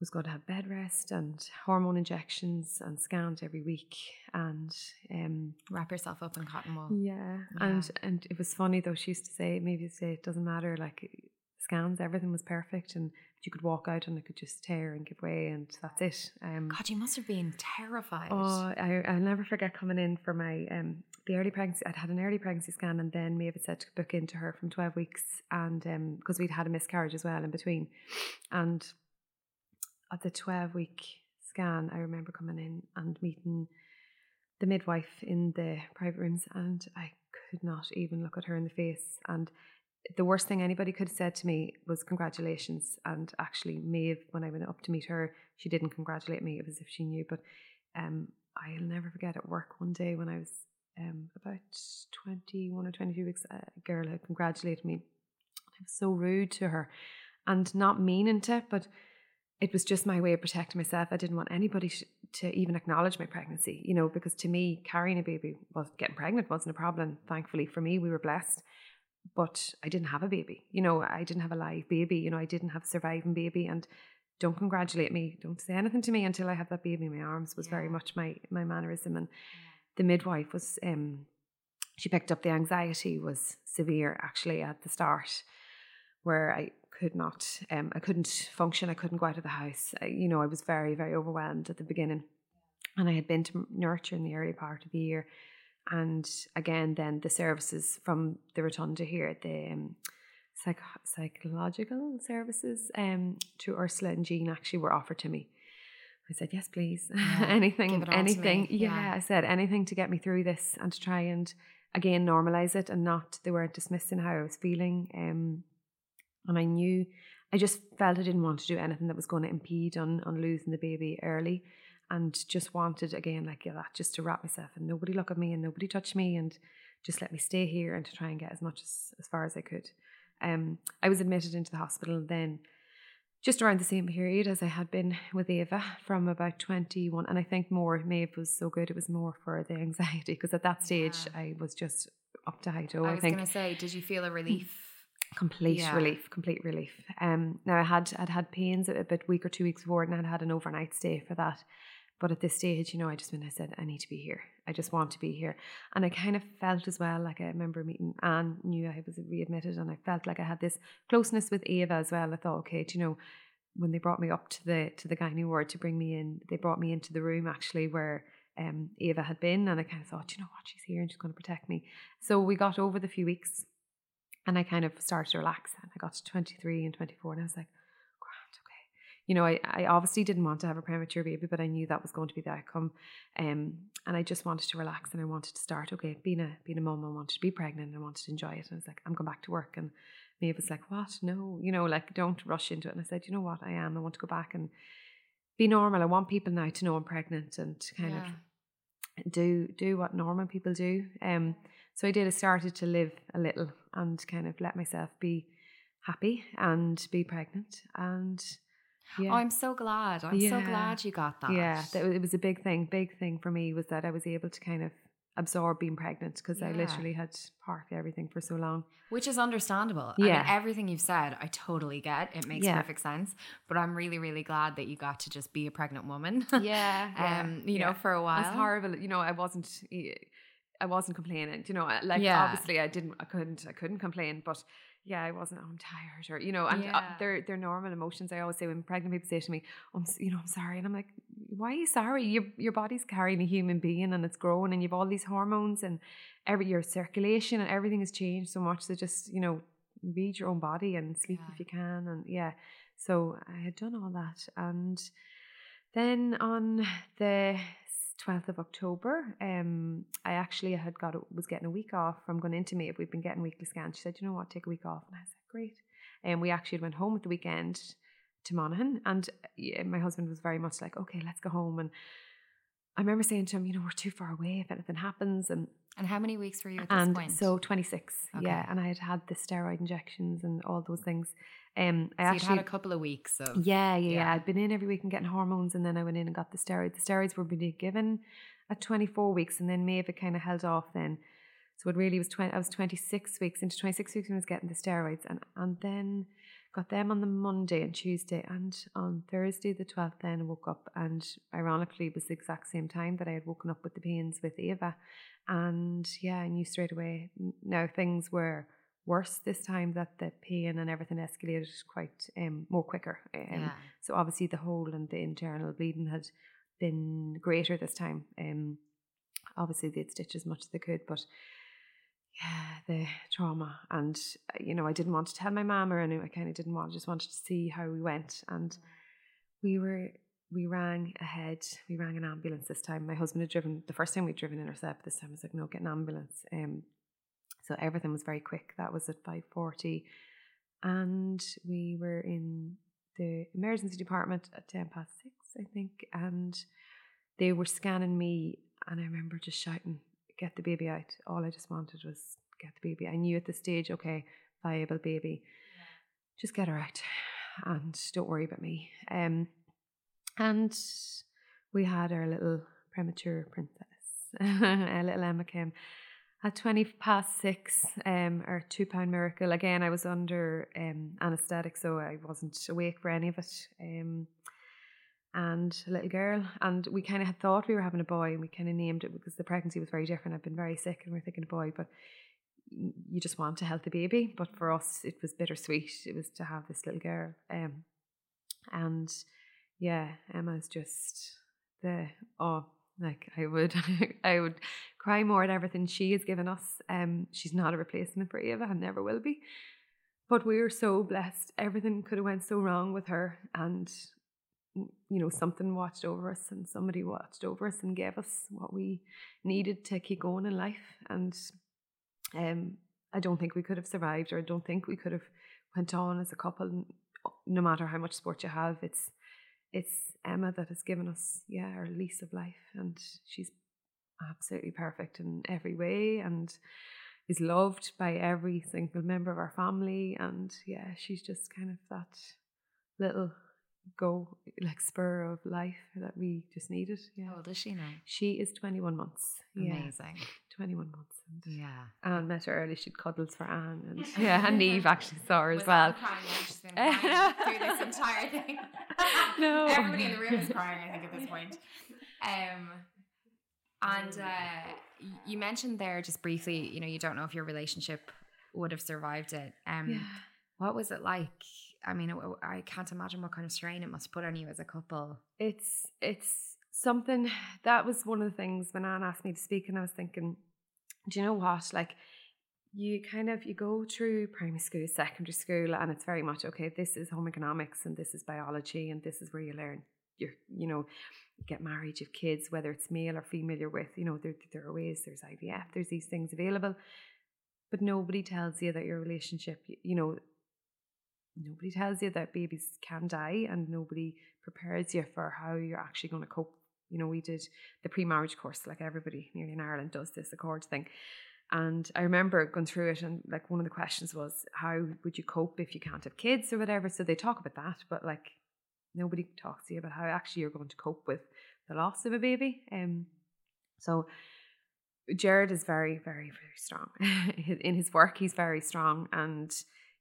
was going to have bed rest and hormone injections and scans every week and um, wrap yourself up in cotton wool. Yeah. yeah. And and it was funny though, she used to say maybe say it doesn't matter, like scans, everything was perfect and you could walk out and it could just tear and give way and that's it. Um, God, you must have been terrified. Oh, I, I'll never forget coming in for my um, the early pregnancy. I'd had an early pregnancy scan and then Maeve had said to book into her from 12 weeks and because um, we'd had a miscarriage as well in between. And at the 12 week scan, I remember coming in and meeting the midwife in the private rooms and I could not even look at her in the face and the worst thing anybody could have said to me was congratulations. And actually, Maeve, when I went up to meet her, she didn't congratulate me. It was as if she knew. But um, I'll never forget at work one day when I was um, about 21 or 22 weeks, a girl had congratulated me. I was so rude to her and not meaning to, but it was just my way of protecting myself. I didn't want anybody to even acknowledge my pregnancy, you know, because to me, carrying a baby, was getting pregnant wasn't a problem. Thankfully for me, we were blessed but I didn't have a baby. You know, I didn't have a live baby. You know, I didn't have a surviving baby. And don't congratulate me. Don't say anything to me until I have that baby in my arms was yeah. very much my my mannerism. And yeah. The midwife was um she picked up the anxiety was severe actually at the start where I could not um I couldn't function, I couldn't go out of the house. I, you know, I was very, very overwhelmed at the beginning. And I had been to nurture in the early part of the year and again then the services from the rotunda here the um, psych- psychological services um, to ursula and jean actually were offered to me i said yes please yeah, anything anything yeah. yeah i said anything to get me through this and to try and again normalize it and not they weren't dismissing how i was feeling um, and i knew i just felt i didn't want to do anything that was going to impede on on losing the baby early and just wanted again like yeah, that just to wrap myself and nobody look at me and nobody touch me and just let me stay here and to try and get as much as, as far as I could. Um, I was admitted into the hospital then just around the same period as I had been with Aobha from about 21 and I think more Maeve was so good it was more for the anxiety because at that stage yeah. I was just up to high toe I, was going to say did you feel a relief complete yeah. relief complete relief um now I had I'd had pains a bit week or two weeks before and I'd had an overnight stay for that but at this stage, you know, I just when I said, I need to be here. I just want to be here. And I kind of felt as well, like I remember meeting Anne, knew I was readmitted, and I felt like I had this closeness with Aobha as well. I thought, okay, do you know, when they brought me up to the to the gynae ward to bring me in, they brought me into the room actually where um, Aobha had been, and I kind of thought, you know what, she's here and she's going to protect me. So we got over the few weeks, and I kind of started to relax. And I got to twenty three and twenty four, and I was like, you know, I, I obviously didn't want to have a premature baby, but I knew that was going to be the outcome. Um, and I just wanted to relax and I wanted to start, okay, being a being a mum, I wanted to be pregnant and I wanted to enjoy it. And I was like, I'm going back to work. And Maeve was like, What? No, you know, like don't rush into it. And I said, you know what, I am. I want to go back and be normal. I want people now to know I'm pregnant and to kind yeah. of do do what normal people do. Um, so I did. I started to live a little and kind of let myself be happy and be pregnant and. Yeah. Oh, I'm so glad. I'm yeah. so glad you got that. Yeah, that, it was a big thing. Big thing for me was that I was able to kind of absorb being pregnant because yeah. I literally had parked everything for so long. Which is understandable. Yeah. I mean, everything you've said, I totally get. It makes yeah. perfect sense. But I'm really, really glad that you got to just be a pregnant woman. Yeah. um, you know, for a while. It's horrible. You know, I wasn't I wasn't complaining. You know, like obviously I didn't I couldn't I couldn't complain, but yeah, I wasn't. Oh, I'm tired, or you know, and uh, yeah. uh, they're they're normal emotions. I always say when pregnant people say to me, "I'm, you know, I'm sorry," and I'm like, "Why are you sorry? Your your body's carrying a human being, and it's growing, and you've all these hormones, and every your circulation and everything has changed so much. So just you know, read your own body and sleep yeah. if you can, and yeah." So I had done all that, and then on the 12th of October, um, I actually had got was getting a week off from going into me. If We've been getting weekly scans. She said, "You know what? Take a week off." And I said, "Great." And we actually went home at the weekend to Monaghan, and my husband was very much like, "Okay, let's go home." And I remember saying to him, "You know, we're too far away if anything happens." And and how many weeks were you at this and point? So twenty six, okay. yeah. And I had had the steroid injections and all those things. Um, I so actually had a couple of weeks of yeah, yeah, yeah, I'd been in every week and getting hormones, and then I went in and got the steroids. The steroids were being given at 24 weeks, and then Maeve kind of held off then. So it really was 20, I was 26 weeks into 26 weeks when I was getting the steroids, and and then got them on the Monday and Tuesday, and on Thursday the 12th. Then I woke up, and ironically, it was the exact same time that I had woken up with the pains with Aobha, and yeah, I knew straight away. Now things were worse this time that the pain and everything escalated quite um, more quicker. Um, yeah. So obviously the hole and the internal bleeding had been greater this time. Um, obviously they'd stitched as much as they could, but yeah, the trauma and uh, you know I didn't want to tell my mom or anything. I kind of didn't want. I just wanted to see how we went, and we were we rang ahead. We rang an ambulance this time. My husband had driven the first time we'd driven intercept. This time I was like, no, get an ambulance. Um, so everything was very quick. That was at 5.40. And we were in the emergency department at 10 past 6, I think. And they were scanning me. And I remember just shouting, get the baby out. All I just wanted was get the baby. I knew at the stage, okay, viable baby. Just get her out. And don't worry about me. Um, and we had our little premature princess. a little Emma came at 20 past six, um, or two pound miracle. Again, I was under um, anesthetic, so I wasn't awake for any of it. Um, and a little girl, and we kind of had thought we were having a boy, and we kind of named it because the pregnancy was very different. I've been very sick, and we are thinking a boy, but you just want a healthy baby. But for us, it was bittersweet. It was to have this little girl, um, and yeah, Emma's just the oh like I would, I would cry more at everything she has given us. Um, she's not a replacement for Aobha and never will be. But we are so blessed. Everything could have went so wrong with her, and you know something watched over us, and somebody watched over us and gave us what we needed to keep going in life. And um, I don't think we could have survived, or I don't think we could have went on as a couple. No matter how much sport you have, it's it's Emma that has given us, yeah, our lease of life. And she's absolutely perfect in every way and is loved by every single member of our family. And yeah, she's just kind of that little go like spur of life that we just needed. Yeah. How old is she now? She is 21 months. Amazing. Yeah. 21 months. And yeah. Anne met her early. She'd cuddles for Anne. And yeah, and Neve actually saw her as well. She's been crying through this entire thing. no. Everybody in the room is crying, I think, at this point. Um, and uh, you mentioned there just briefly, you know, you don't know if your relationship would have survived it. Um, yeah. What was it like? I mean, I can't imagine what kind of strain it must put on you as a couple. It's it's something that was one of the things when Anne asked me to speak, and I was thinking, do you know what? Like, you kind of you go through primary school, secondary school, and it's very much okay. This is home economics, and this is biology, and this is where you learn. You're, you know, you get married, you have kids, whether it's male or female you're with. You know, there there are ways. There's IVF. There's these things available, but nobody tells you that your relationship. You know, nobody tells you that babies can die, and nobody prepares you for how you're actually going to cope you know, we did the pre marriage course, like everybody nearly in Ireland does this accord thing. And I remember going through it, and like one of the questions was, How would you cope if you can't have kids or whatever? So they talk about that, but like nobody talks to you about how actually you're going to cope with the loss of a baby. Um, so Jared is very, very, very strong in his work. He's very strong, and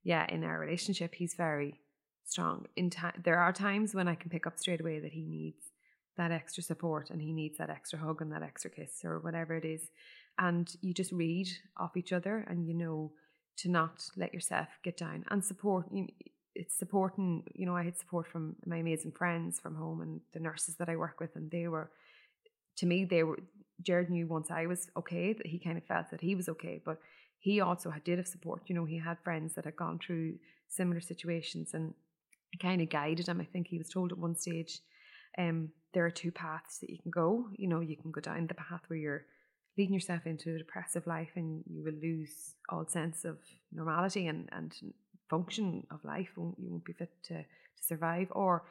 yeah, in our relationship, he's very strong. In there are times when I can pick up straight away that he needs that extra support and he needs that extra hug and that extra kiss or whatever it is. And you just read off each other, and you know to not let yourself get down and support. You, it's supporting. You know, I had support from my amazing friends from home and the nurses that I work with, and they were to me they were Jared knew once I was okay that he kind of felt that he was okay, but he also had, did have support. You know, he had friends that had gone through similar situations and kind of guided him. I think he was told at one stage, um, there are two paths that you can go. You know, you can go down the path where you're leading yourself into a depressive life and you will lose all sense of normality and, and function of life. You won't be fit to, to survive, or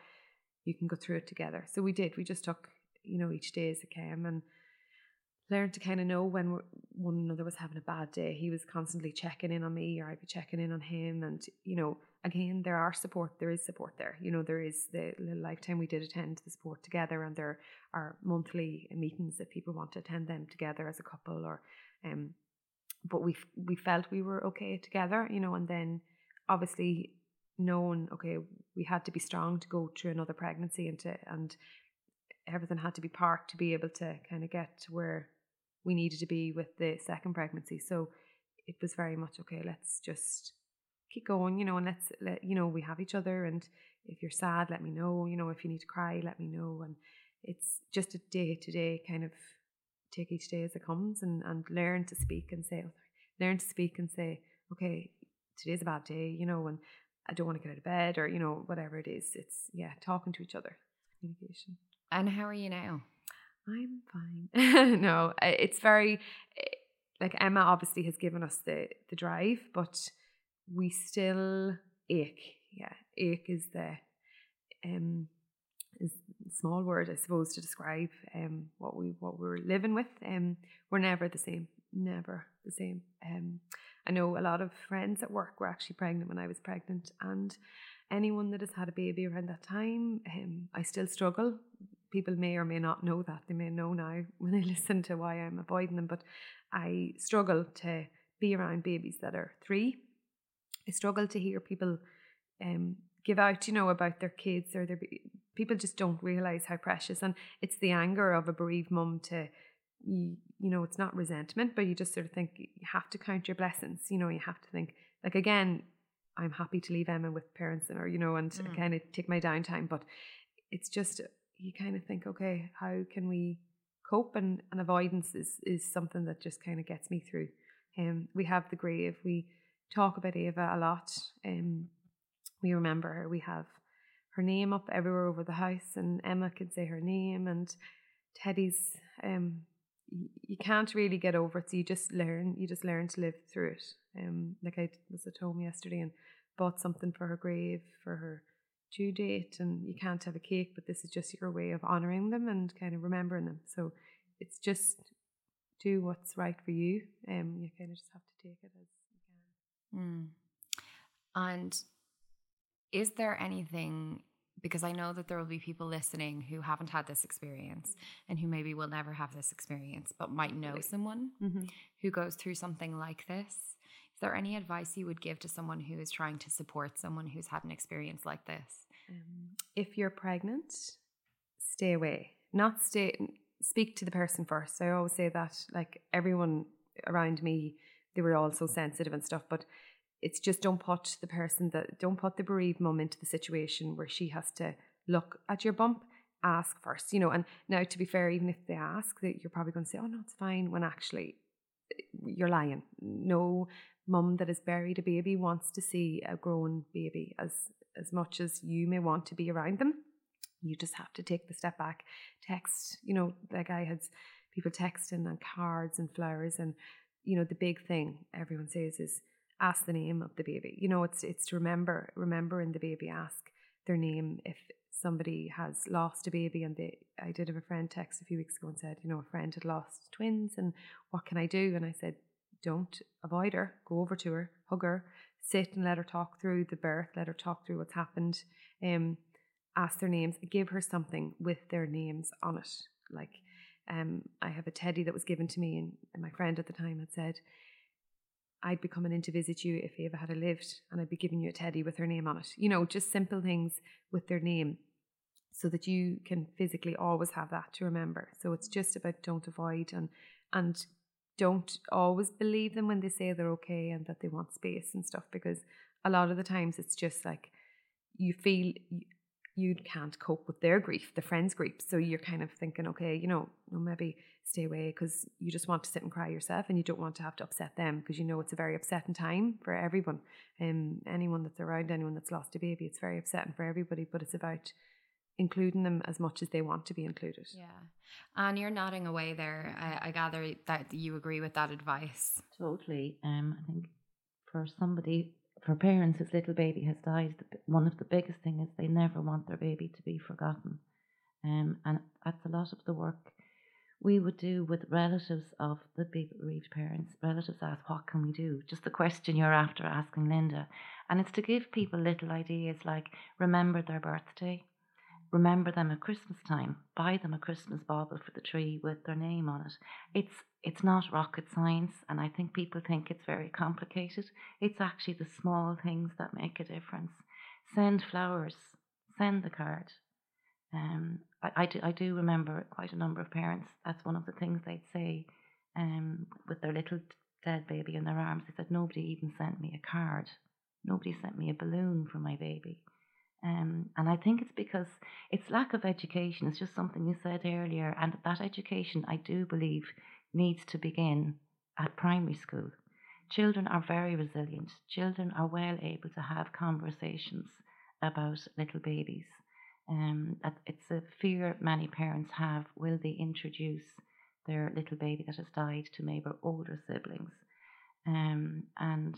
you can go through it together. So we did. We just took, you know, each day as it came and learned to kind of know when one another was having a bad day. He was constantly checking in on me, or I'd be checking in on him. And you know, again, there are support. There is support there. You know, there is the lifetime we did attend the support together, and there are monthly meetings if people want to attend them together as a couple, or um. But we we felt we were okay together, you know, and then obviously knowing okay we had to be strong to go through another pregnancy and to and everything had to be parked to be able to kind of get to where we needed to be with the second pregnancy. So it was very much okay. Let's just keep going, you know, and let's let you know we have each other. And if you're sad, let me know. You know, if you need to cry, let me know. And it's just a day to day kind of take each day as it comes and and learn to speak and say, learn to speak and say, okay, today's a bad day, you know, and I don't want to get out of bed or you know whatever it is. It's yeah, talking to each other, communication. And how are you now? I'm fine. no, it's very like Emma obviously has given us the the drive, but we still ache. Yeah, ache is the um is small word I suppose to describe um what we what we're living with. Um, we're never the same. Never the same. Um, I know a lot of friends at work were actually pregnant when I was pregnant, and anyone that has had a baby around that time, um, I still struggle people may or may not know that. They may know now when they listen to why I'm avoiding them, but I struggle to be around babies that are three. I struggle to hear people um, give out, you know, about their kids or their people just don't realize how precious. And it's the anger of a bereaved mum to, you, you know, it's not resentment, but you just sort of think you have to count your blessings. You know, you have to think like again. I'm happy to leave Emma with parents and or you know and mm. kind of take my downtime, but it's just you kind of think, okay, how can we cope? And, and avoidance is, is something that just kind of gets me through. Um, we have the grave. We talk about Aobha a lot. Um, we remember her. We have her name up everywhere over the house, and Emma can say her name. And Teddy's, um, you can't really get over it. So you just learn. You just learn to live through it. Um, like I was at home yesterday and bought something for her grave for her due date and you can't have a cake, but this is just your way of honoring them and kind of remembering them. So it's just do what's right for you. Um, you kind of just have to take it as you can. Mm. And is there anything? Because I know that there will be people listening who haven't had this experience and who maybe will never have this experience, but might know someone mm-hmm. who goes through something like this is there any advice you would give to someone who is trying to support someone who's had an experience like this? Um, if you're pregnant, stay away. Not stay. Speak to the person first. I always say that. Like everyone around me, they were all so sensitive and stuff, but it's just don't put the person that don't put the bereaved mum into the situation where she has to look at your bump ask first you know and now to be fair even if they ask that you're probably going to say oh no it's fine when actually eh, you're lying no mum that has buried a baby wants to see a grown baby as as much as you may want to be around them. You just have to take the step back text you know like i had people texting and cards and flowers and you know the big thing everyone says is ask the name of the baby. You know it's it's to remember remembering the baby ask their name. If somebody has lost a baby and they I did have a friend text a few weeks ago and said, you know, a friend had lost twins and what can I do? And I said, don't avoid her, go over to her, hug her, sit and let her talk through the birth, let her talk through what's happened, um, ask their names, give her something with their names on it. Like um, I have a teddy that was given to me and, and my friend at the time had said, I'd be coming in to visit you if Aobha had a lived and I'd be giving you a teddy with her name on it. You know, just simple things with their name so that you can physically always have that to remember. So it's just about don't avoid and and don't always believe them when they say they're okay and that they want space and stuff because a lot of the times it's just like you feel you can't cope with their grief, the friend's grief. So you're kind of thinking, okay, you know, maybe stay away because you just want to sit and cry yourself and you don't want to have to upset them because you know it's a very upsetting time for everyone. Um, anyone that's around anyone that's lost a baby, it's very upsetting for everybody, but it's about including them as much as they want to be included. Yeah. And you're nodding away there. I, I gather that you agree with that advice. Totally. Um, I think for somebody, for parents whose little baby has died, one of the biggest things is they never want their baby to be forgotten. Um, and that's a lot of the work we would do with relatives of the bereaved parents. Relatives ask, What can we do? Just the question you're after asking Linda. And it's to give people little ideas like remember their birthday, remember them at Christmas time, buy them a Christmas bauble for the tree with their name on it. It's it's not rocket science, and I think people think it's very complicated. It's actually the small things that make a difference. Send flowers, send the card. Um, I, I, do, I do remember quite a number of parents, that's one of the things they'd say um, with their little dead baby in their arms. They said, Nobody even sent me a card. Nobody sent me a balloon for my baby. Um, and I think it's because it's lack of education. It's just something you said earlier. And that education, I do believe, needs to begin at primary school. Children are very resilient. Children are well able to have conversations about little babies. Um, it's a fear many parents have. Will they introduce their little baby that has died to maybe older siblings? Um, and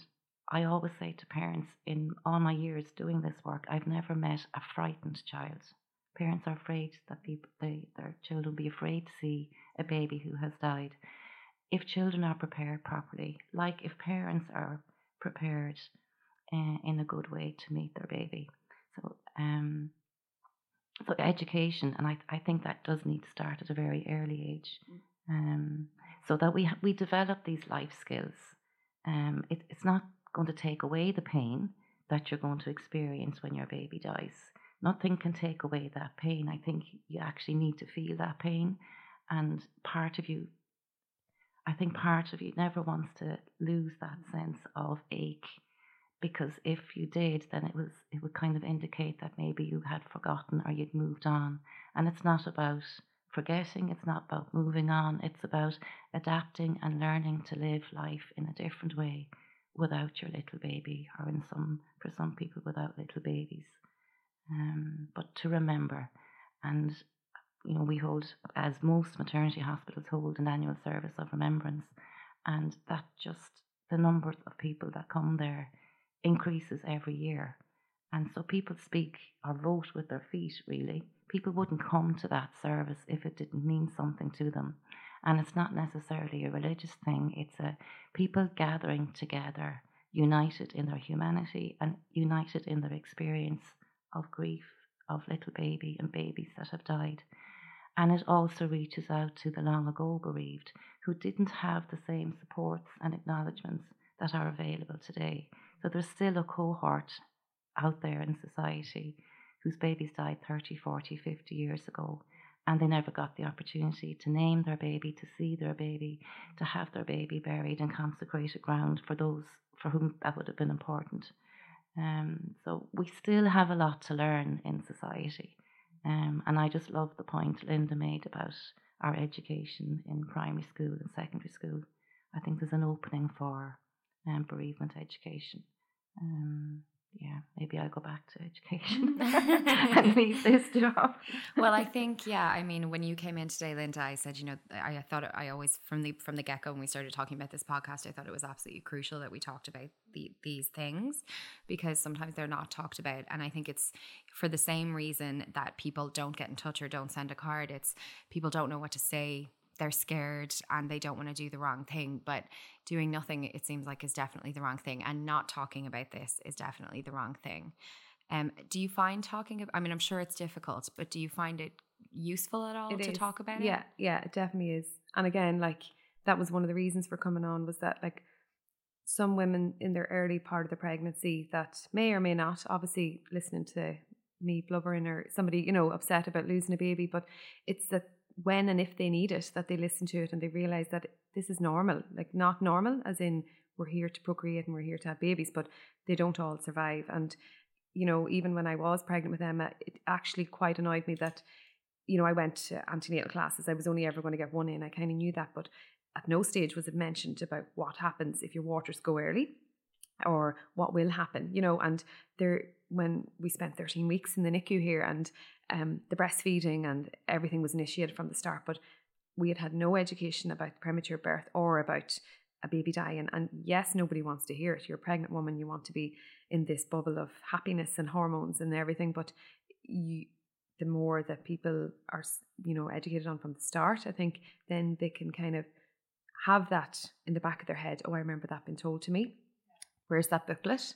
I always say to parents in all my years doing this work, I've never met a frightened child. Parents are afraid that people, they, their children will be afraid to see a baby who has died. If children are prepared properly, like if parents are prepared uh, in a good way to meet their baby. So, um, so education, and I, I think that does need to start at a very early age, mm. um, so that we we develop these life skills. Um, it, it's not going to take away the pain that you're going to experience when your baby dies. Nothing can take away that pain. I think you actually need to feel that pain. And part of you, I think part of you never wants to lose that sense of ache because if you did, then it was it would kind of indicate that maybe you had forgotten or you'd moved on. And it's not about forgetting, it's not about moving on, it's about adapting and learning to live life in a different way without your little baby, or in some for some people without little babies. Um, but to remember, and you know, we hold, as most maternity hospitals hold, an annual service of remembrance, and that just the numbers of people that come there increases every year. And so people speak or vote with their feet, really. People wouldn't come to that service if it didn't mean something to them. And it's not necessarily a religious thing, it's a people gathering together, united in their humanity and united in their experience of grief of little baby and babies that have died. And it also reaches out to the long ago bereaved who didn't have the same supports and acknowledgements that are available today. So there's still a cohort out there in society whose babies died 30, 40, 50 years ago and they never got the opportunity to name their baby, to see their baby, to have their baby buried in consecrated ground for those for whom that would have been important. Um, so we still have a lot to learn in society. Um, and I just love the point Linda made about our education in primary school and secondary school. I think there's an opening for um, bereavement education. Um, yeah, maybe I'll go back to education and leave this job. well, I think yeah. I mean, when you came in today, Linda, I said, you know, I, I thought I always from the from the get go when we started talking about this podcast, I thought it was absolutely crucial that we talked about the, these things because sometimes they're not talked about, and I think it's for the same reason that people don't get in touch or don't send a card. It's people don't know what to say they're scared and they don't want to do the wrong thing. But doing nothing, it seems like, is definitely the wrong thing. And not talking about this is definitely the wrong thing. Um, do you find talking? About, I mean, I'm sure it's difficult, but do you find it useful at all it to is. talk about yeah, it? Yeah, yeah, it definitely is. And again, like that was one of the reasons for coming on was that like some women in their early part of the pregnancy that may or may not, obviously listening to me blubbering or somebody, you know, upset about losing a baby, but it's that when and if they need it, that they listen to it and they realize that this is normal. Like, not normal, as in we're here to procreate and we're here to have babies, but they don't all survive. And, you know, even when I was pregnant with Emma, it actually quite annoyed me that, you know, I went to antenatal classes. I was only ever going to get one in. I kind of knew that, but at no stage was it mentioned about what happens if your waters go early or what will happen, you know. And there, when we spent 13 weeks in the NICU here and um, the breastfeeding and everything was initiated from the start, but we had had no education about premature birth or about a baby dying. And yes, nobody wants to hear it. You're a pregnant woman, you want to be in this bubble of happiness and hormones and everything, but you, the more that people are, you know, educated on from the start, I think then they can kind of have that in the back of their head. Oh, I remember that being told to me. Where's that booklet?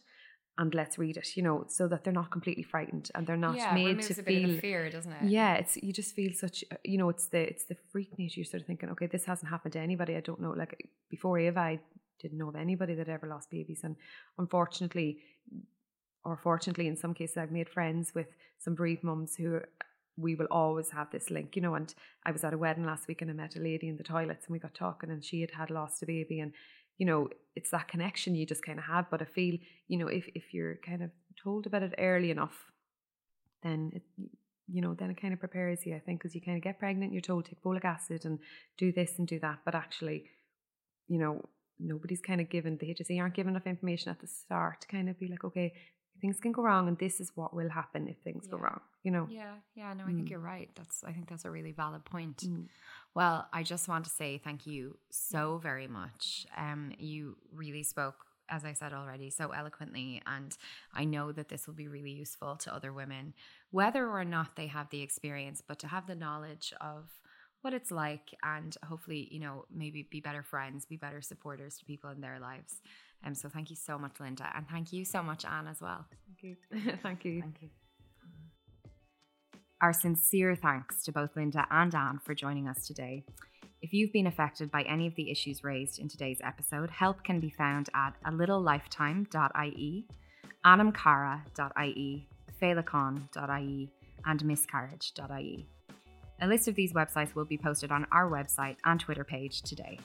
And let's read it, you know, so that they're not completely frightened and they're not yeah, made to feel fear, doesn't it? Yeah, it's you just feel such, uh, you know, it's the it's the freak nature. You're sort of thinking, okay, this hasn't happened to anybody. I don't know. Like before Aobha, I didn't know of anybody that ever lost babies, and unfortunately, or fortunately, in some cases, I've made friends with some bereaved mums who we will always have this link, you know. And I was at a wedding last week and I met a lady in the toilets and we got talking, and she had had lost a baby, and you know, it's that connection you just kind of have. But I feel, you know, if, if you're kind of told about it early enough, then it, you know, then it kind of prepares you, I think, because you kind of get pregnant, you're told take folic acid and do this and do that. But actually, you know, nobody's kind of given, the HSE aren't given enough information at the start to kind of be like, okay, things can go wrong and this is what will happen if things yeah. go wrong you know yeah yeah no i mm. think you're right that's i think that's a really valid point mm. well i just want to say thank you so very much um you really spoke as i said already so eloquently and i know that this will be really useful to other women whether or not they have the experience but to have the knowledge of what it's like and hopefully you know maybe be better friends be better supporters to people in their lives um, so thank you so much, Linda. And thank you so much, Anne, as well. Thank you. thank you. Thank you. Our sincere thanks to both Linda and Anne for joining us today. If you've been affected by any of the issues raised in today's episode, help can be found at a little littlelifetime.ie, anamcara.ie, féileacáin.ie, and miscarriage.ie. A list of these websites will be posted on our website and Twitter page today.